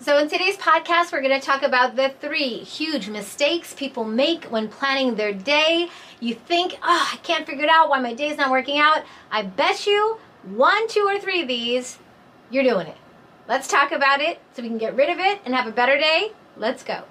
So, in today's podcast, we're going to talk about the three huge mistakes people make when planning their day. You think, oh, I can't figure it out why my day's not working out. I bet you one, two, or three of these, you're doing it. Let's talk about it so we can get rid of it and have a better day. Let's go.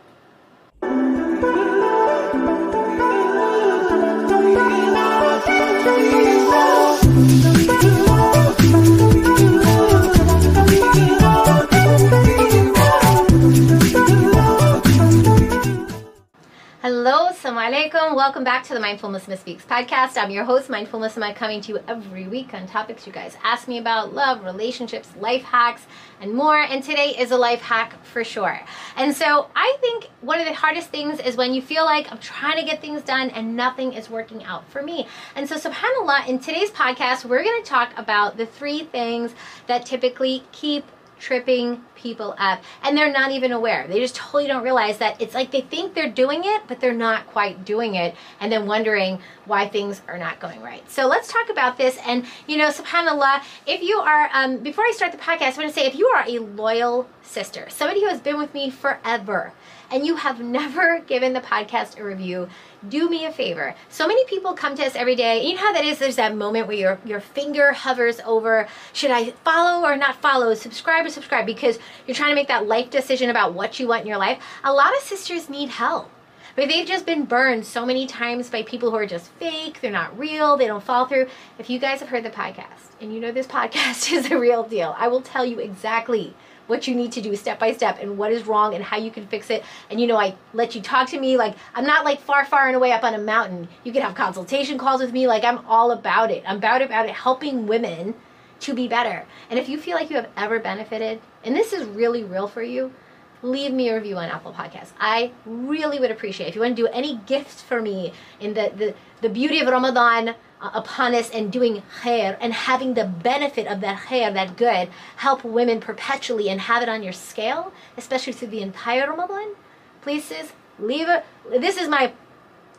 Welcome back to the Mindful Muslimah Speaks podcast. I'm your host, Mindfulness, and I'm coming to you every week on topics you guys ask me about love, relationships, life hacks, and more. And today is a life hack for sure. And so I think one of the hardest things is when you feel like I'm trying to get things done and nothing is working out for me. And so, subhanAllah, in today's podcast, we're going to talk about the three things that typically keep tripping people up and they're not even aware. They just totally don't realize that it's like they think they're doing it, but they're not quite doing it and then wondering why things are not going right. So let's talk about this. And, you know, subhanAllah, if you are, um, before I start the podcast, I want to say if you are a loyal sister, somebody who has been with me forever, and you have never given the podcast a review, do me a favor. So many people come to us every day. You know how that is? There's that moment where your, your finger hovers over should I follow or not follow, subscribe or subscribe, because you're trying to make that life decision about what you want in your life. A lot of sisters need help. But they've just been burned so many times by people who are just fake, they're not real, they don't fall through. If you guys have heard the podcast and you know this podcast is a real deal, I will tell you exactly what you need to do step by step and what is wrong and how you can fix it. And you know, I let you talk to me like I'm not like far, far and away up on a mountain. You can have consultation calls with me. Like I'm all about it. I'm about about it helping women to be better. And if you feel like you have ever benefited, and this is really real for you, leave me a review on Apple Podcasts. I really would appreciate it. If you want to do any gifts for me in the, the, the beauty of Ramadan, Uh, upon us and doing khair and having the benefit of that khair, that good, help women perpetually and have it on your scale, especially through the entire Ramadan, please sis, leave it. This is my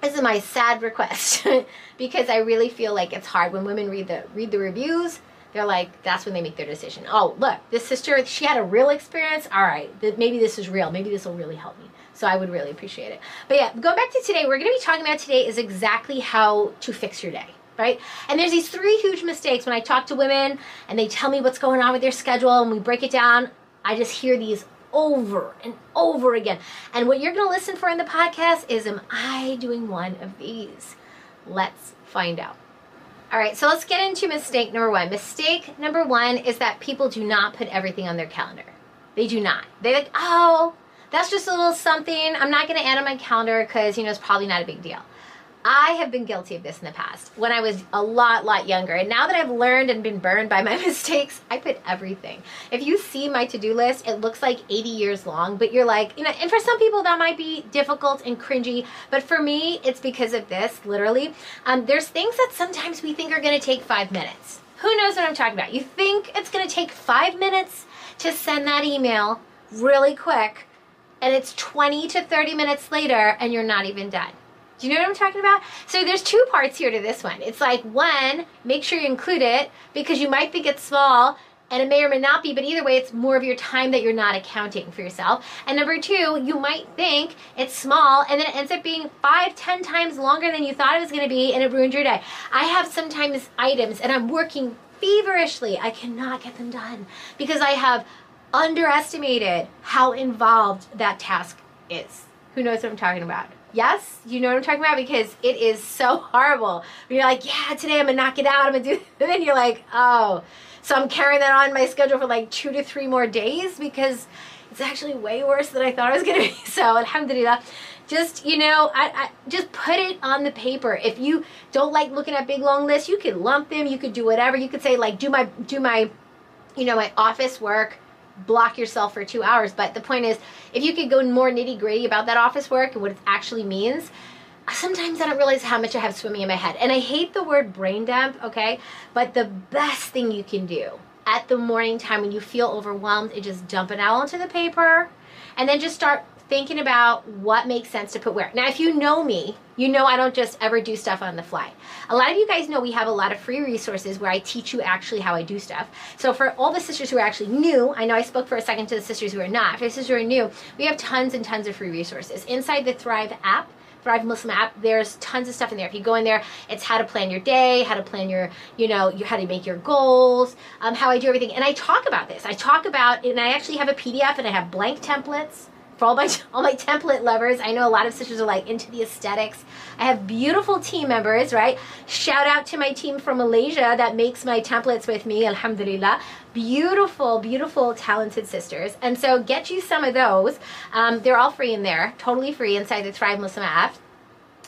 this is my sad request because I really feel like it's hard when women read the read the reviews. They're like, that's when they make their decision. Oh, look, this sister, she had a real experience. All right, maybe this is real. Maybe this will really help me. So I would really appreciate it. But yeah, going back to today, we're going to be talking about today is exactly how to fix your day right? And there's these three huge mistakes when I talk to women and they tell me what's going on with their schedule and we break it down. I just hear these over and over again. And what you're going to listen for in the podcast is Am I doing one of these? Let's find out. All right, so let's get into mistake number one. Mistake number one is that people do not put everything on their calendar. They do not. They like, oh, that's just a little something. I'm not going to add on my calendar because, you know, it's probably not a big deal. I have been guilty of this in the past when I was a lot, lot younger. And now that I've learned and been burned by my mistakes, I put everything. If you see my to do list, it looks like 80 years long, but you're like, you know, and for some people that might be difficult and cringy, but for me, it's because of this, literally. Um, there's things that sometimes we think are to take five minutes. Who knows what I'm talking about? You think it's to take five minutes to send that email really quick, and it's 20 to 30 minutes later, and you're not even done. Do you know what I'm talking about? So there's two parts here to this one. It's like one, make sure you include it because you might think it's small and it may or may not be, but either way, it's more of your time that you're not accounting for yourself. And number two, you might think it's small and then it ends up being five, ten times longer than you thought it was going to be and it ruined your day. I have sometimes items and I'm working feverishly. I cannot get them done because I have underestimated how involved that task is. Who knows what I'm talking about? Yes, you know what I'm talking about because it is so horrible. You're like, yeah, today I'm gonna knock it out. I'm gonna do, and then you're like, oh, so I'm carrying that on my schedule for like two to three more days because it's actually way worse than I thought it was gonna be. So alhamdulillah, just you know, I, I just put it on the paper. If you don't like looking at big long lists, you could lump them. You could do whatever. You could say like, do my do my, you know, my office work block yourself for two hours. But the point is, if you could go more nitty gritty about that office work and what it actually means, sometimes I don't realize how much I have swimming in my head. And I hate the word brain dump, okay? But the best thing you can do at the morning time when you feel overwhelmed and just dump it out onto the paper and then just start thinking about what makes sense to put where. Now, if you know me, you know I don't just ever do stuff on the fly. A lot of you guys know we have a lot of free resources where I teach you actually how I do stuff. So for all the sisters who are actually new, I know I spoke for a second to the sisters who are not. For the sisters who are new, we have tons and tons of free resources. Inside the Thrive app, Thrive Muslimah app, there's tons of stuff in there. If you go in there, it's how to plan your day, how to plan your, you know, your, how to make your goals, um, how I do everything. And I talk about this. I talk about, and I actually have a PDF and I have blank templates for all my all my template lovers. I know a lot of sisters are like into the aesthetics. I have beautiful team members, right? Shout out to my team from Malaysia that makes my templates with me, alhamdulillah. Beautiful, beautiful, talented sisters. And so get you some of those. Um, they're all free in there, totally free inside the Thrive Muslimah app.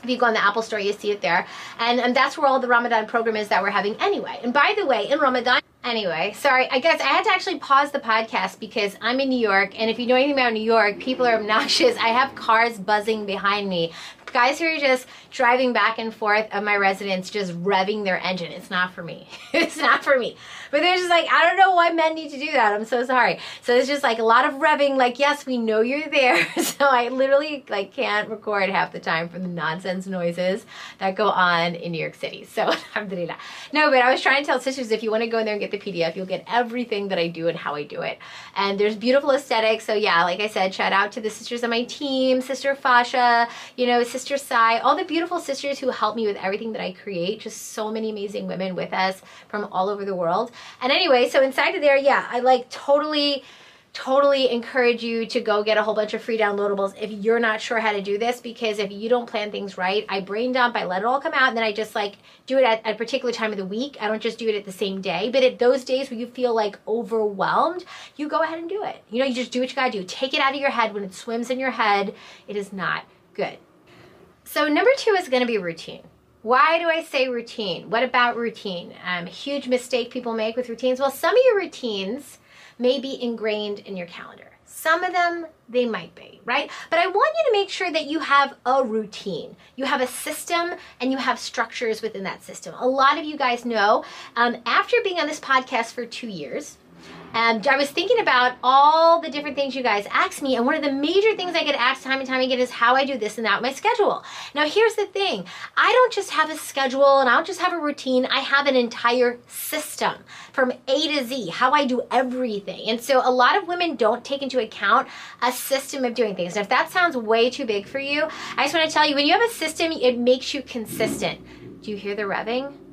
If you go on the Apple Store, you see it there. And, and that's where all the Ramadan program is that we're having anyway. And by the way, in Ramadan, Anyway, sorry. I guess I had to actually pause the podcast because I'm in New York, and if you know anything about New York, people are obnoxious. I have cars buzzing behind me guys who are just driving back and forth of my residence, just revving their engine. It's not for me. it's not for me. But they're just like, I don't know why men need to do that. I'm so sorry. So it's just like a lot of revving, like, yes, we know you're there. so I literally like can't record half the time from the nonsense noises that go on in New York City. So alhamdulillah. No, but I was trying to tell sisters if you want to go in there and get the PDF, you'll get everything that I do and how I do it. And there's beautiful aesthetics. So yeah, like I said, shout out to the sisters on my team, Sister Fasha, you know, Sister Sister Sai, all the beautiful sisters who help me with everything that I create. Just so many amazing women with us from all over the world. And anyway, so inside of there, yeah, I like totally totally encourage you to go get a whole bunch of free downloadables if you're not sure how to do this because if you don't plan things right i brain dump i let it all come out and then i just like do it at, at a particular time of the week. I don't just do it at the same day. But at those days where you feel like overwhelmed you go ahead and do it. You know you just do what you gotta do. Take it out of your head when it swims in your head. It is not good so number two is going to be routine. Why do I say routine? What about routine? Um, huge mistake people make with routines. Well, some of your routines may be ingrained in your calendar. Some of them, they might be, right? But I want you to make sure that you have a routine. You have a system and you have structures within that system. A lot of you guys know, um, after being on this podcast for two years, and I was thinking about all the different things you guys ask me, and one of the major things I get asked time and time again is how I do this and that with my schedule. Now, here's the thing I don't just have a schedule and I don't just have a routine, I have an entire system from A to Z, how I do everything. And so, a lot of women don't take into account a system of doing things. Now, if that sounds way too big for you, I just want to tell you when you have a system, it makes you consistent. Do you hear the revving?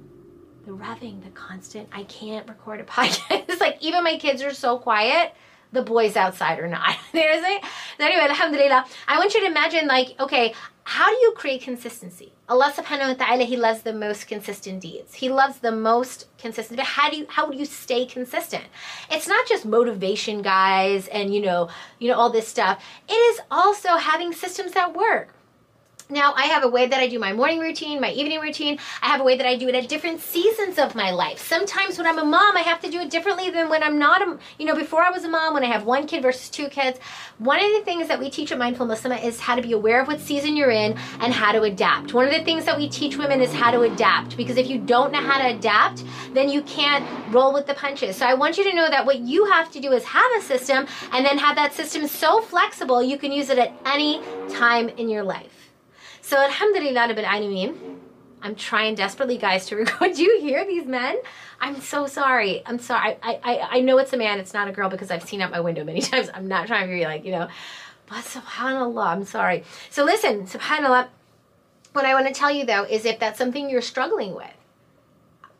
The revving, the constant. I can't record a podcast. like even my kids are so quiet. The boys outside are not. There's it. So anyway, alhamdulillah. I want you to imagine like, okay, how do you create consistency? Allah subhanahu wa ta'ala, He loves the most consistent deeds. He loves the most consistent. But how do you how do you stay consistent? It's not just motivation, guys, and you know, you know, all this stuff. It is also having systems that work. Now, I have a way that I do my morning routine, my evening routine. I have a way that I do it at different seasons of my life. Sometimes when I'm a mom, I have to do it differently than when I'm not a, you know, before I was a mom, when I have one kid versus two kids. One of the things that we teach at Mindful Muslimah is how to be aware of what season you're in and how to adapt. One of the things that we teach women is how to adapt because if you don't know how to adapt, then you can't roll with the punches. So I want you to know that what you have to do is have a system and then have that system so flexible you can use it at any time in your life. So Alhamdulillah Rabbil Alameen. I'm trying desperately, guys, to record. Do you hear these men? I'm so sorry. I'm sorry. I, I, I know it's a man. It's not a girl because I've seen out my window many times. I'm not trying to be like, you know, but subhanAllah, I'm sorry. So listen, subhanAllah, what I want to tell you though is if that's something you're struggling with,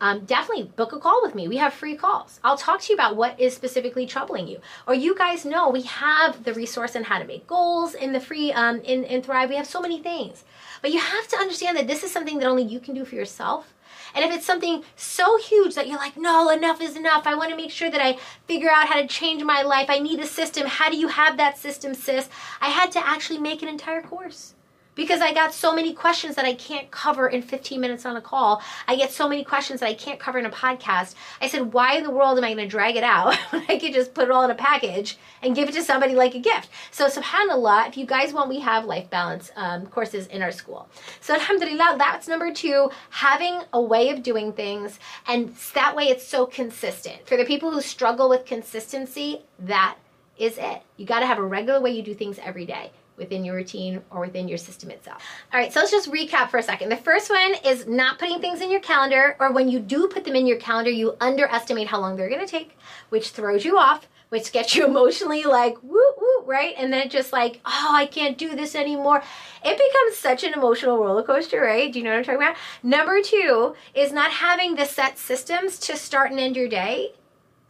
um, definitely book a call with me. We have free calls. I'll talk to you about what is specifically troubling you. Or you guys know we have the resource on how to make goals in the free um, in, in Thrive. We have so many things. But you have to understand that this is something that only you can do for yourself. And if it's something so huge that you're like, no, enough is enough. I want to make sure that I figure out how to change my life. I need a system. How do you have that system, sis? I had to actually make an entire course because I got so many questions that I can't cover in 15 minutes on a call. I get so many questions that I can't cover in a podcast. I said, why in the world am I going to drag it out when I could just put it all in a package and give it to somebody like a gift? So, subhanAllah, if you guys want, we have life balance um, courses in our school. So, alhamdulillah, that's number two, having a way of doing things. And that way it's so consistent. For the people who struggle with consistency, that is it. You got to have a regular way you do things every day within your routine or within your system itself. All right, so let's just recap for a second. The first one is not putting things in your calendar, or when you do put them in your calendar, you underestimate how long they're gonna take, which throws you off, which gets you emotionally like, woo, woo, right? And then just like, oh, I can't do this anymore. It becomes such an emotional roller coaster, right? Do you know what I'm talking about? Number two is not having the set systems to start and end your day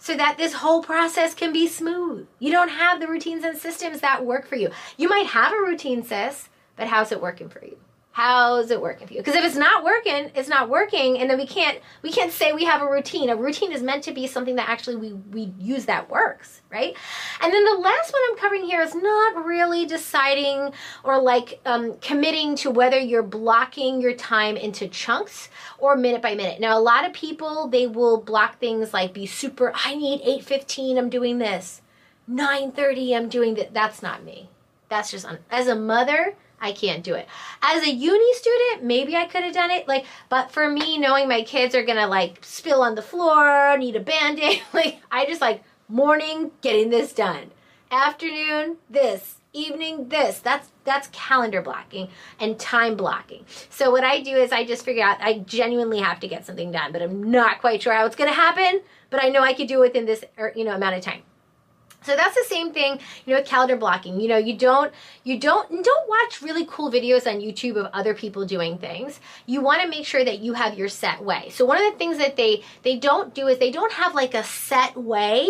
so that this whole process can be smooth. You don't have the routines and systems that work for you. You might have a routine, sis, but how's it working for you? How's it working for you? Because if it's not working it's not working and then we can't we can't say we have a routine. A routine is meant to be something that actually we we use that works right? And then the last one i'm covering here is not really deciding or like um, committing to whether you're blocking your time into chunks or minute by minute. Now a lot of people they will block things like be super i need 8.15 i'm doing this. 9.30 i'm doing that that's not me. That's just un- as a mother I can't do it. As a uni student, maybe I could have done it. Like, but for me, knowing my kids are gonna like spill on the floor, need a band-aid, like I just like morning getting this done. Afternoon, this. Evening, this. That's that's calendar blocking and time blocking. So what I do is I just figure out I genuinely have to get something done, but I'm not quite sure how it's gonna happen. But I know I could do it within this er, you know amount of time. So that's the same thing, you know, calendar blocking. You know, you don't you don't don't watch really cool videos on YouTube of other people doing things. You want to make sure that you have your set way. So one of the things that they they don't do is they don't have like a set way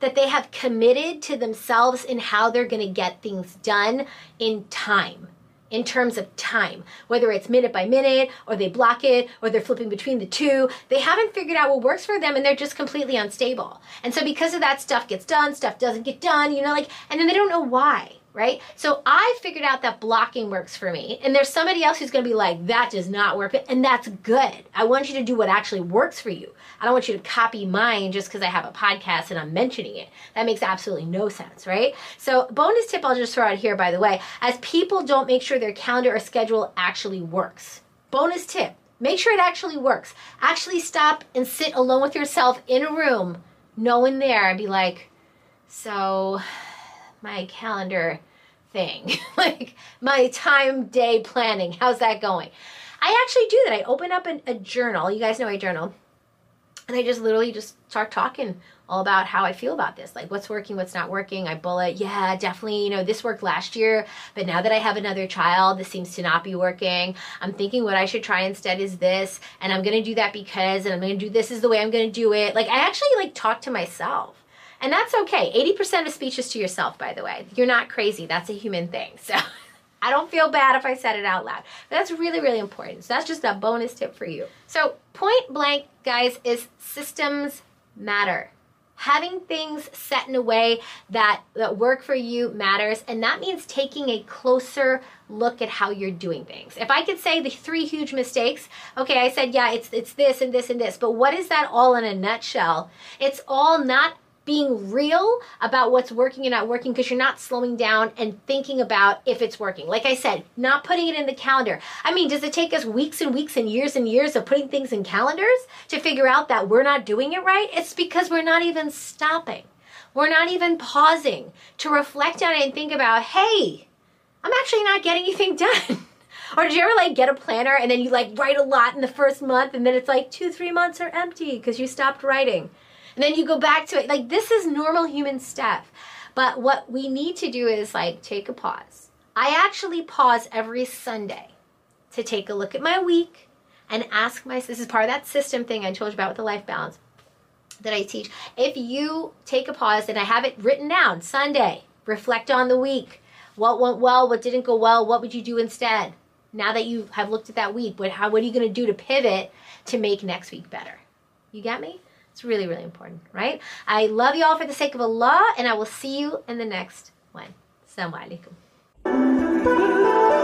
that they have committed to themselves in how they're going to get things done in time in terms of time, whether it's minute by minute or they block it or they're flipping between the two. They haven't figured out what works for them and they're just completely unstable. And so because of that, stuff gets done, stuff doesn't get done, you know, like, and then they don't know why right? So I figured out that blocking works for me. And there's somebody else who's going to be like, that does not work. And that's good. I want you to do what actually works for you. I don't want you to copy mine just because I have a podcast and I'm mentioning it. That makes absolutely no sense, right? So, bonus tip I'll just throw out here, by the way, as people don't make sure their calendar or schedule actually works. Bonus tip make sure it actually works. Actually stop and sit alone with yourself in a room, no one there, and be like, so my calendar thing, like my time day planning. How's that going? I actually do that. I open up a, a journal. You guys know I journal. And I just literally just start talking all about how I feel about this. Like what's working, what's not working. I bullet, yeah, definitely, you know, this worked last year, but now that I have another child, this seems to not be working. I'm thinking what I should try instead is this, and I'm gonna do that because, and I'm gonna do this is the way I'm gonna do it. Like I actually like talk to myself. And that's okay. 80% of speech is to yourself, by the way. You're not crazy. That's a human thing. So I don't feel bad if I said it out loud. But that's really, really important. So that's just a bonus tip for you. So point blank, guys, is systems matter. Having things set in a way that, that work for you matters, and that means taking a closer look at how you're doing things. If I could say the three huge mistakes, okay, I said, yeah, it's it's this and this and this, but what is that all in a nutshell? It's all not being real about what's working and not working because you're not slowing down and thinking about if it's working. Like I said, not putting it in the calendar. I mean, does it take us weeks and weeks and years and years of putting things in calendars to figure out that we're not doing it right? It's because we're not even stopping. We're not even pausing to reflect on it and think about, hey, I'm actually not getting anything done. or did you ever like get a planner and then you like write a lot in the first month and then it's like two, three months are empty because you stopped writing? And then you go back to it. Like this is normal human stuff. But what we need to do is like take a pause. I actually pause every Sunday to take a look at my week and ask myself this is part of that system thing I told you about with the life balance that I teach. If you take a pause and I have it written down, Sunday, reflect on the week. What went well, what didn't go well, what would you do instead? Now that you have looked at that week, what how what are you going to do to pivot to make next week better? You got me? It's really, really important, right? I love you all for the sake of Allah, and I will see you in the next one. Assalamu alaikum.